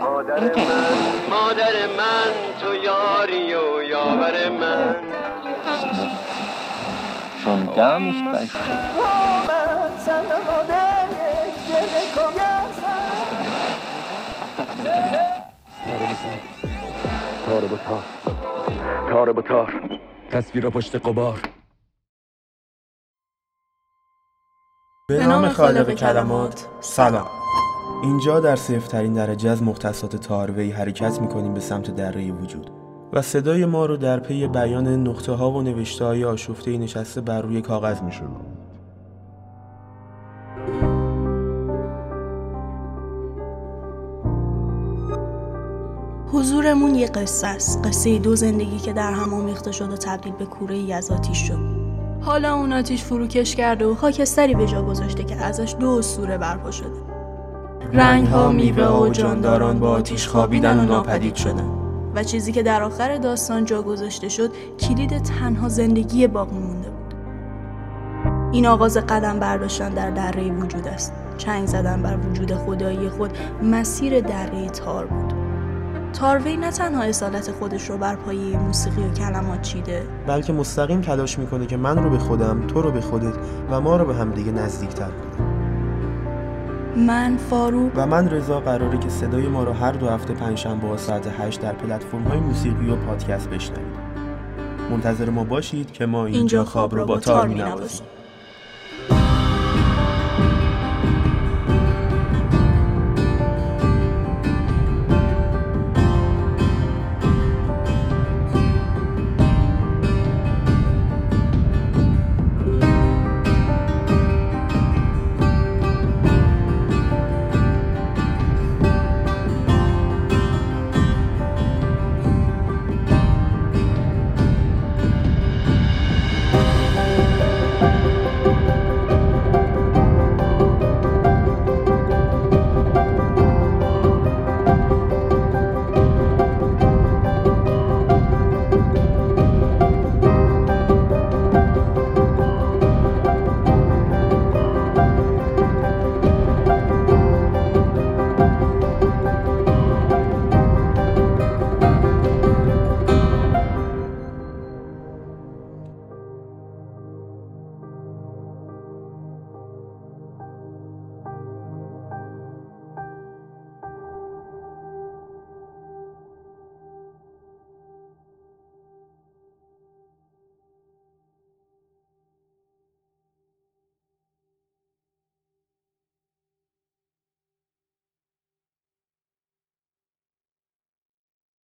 مادر من مادر من تو یاری و یاور من. gar nicht bei تار به تار تار تصویر پشت قبار. به نام خالق کلمات سلام. اینجا در صفرترین درجه از مختصات تاروی حرکت می‌کنیم به سمت دره وجود و صدای ما رو در پی بیان نقطه ها و نوشته های آشفته نشسته بر روی کاغذ میشنویم. حضورمون یه قصه است. قصه دو زندگی که در هم آمیخته شد و تبدیل به کوره ای از آتیش شد. حالا اون آتیش فروکش کرده و خاکستری به جا گذاشته که ازش دو سوره برپا شده. رنگ ها میوه و جانداران با آتیش خوابیدن و ناپدید شدن. و چیزی که در آخر داستان جا گذاشته شد کلید تنها زندگی باقی مونده بود. این آغاز قدم برداشتن در دره وجود است. چنگ زدن بر وجود خدایی خود مسیر دره تار بود. تاروی نه تنها اصالت خودش رو بر پایه موسیقی و کلمات چیده بلکه مستقیم تلاش می‌کنه که من رو به خودم تو رو به خودت و ما رو به همدیگه نزدیکتر کنه. من فاروق. و من رضا قراره که صدای ما رو هر دو هفته پنجشنبه ساعت 8 در پلتفرم های موسیقی و پادکست بشنوید. منتظر ما باشید که ما اینجا خواب رو با تار مینوازیم.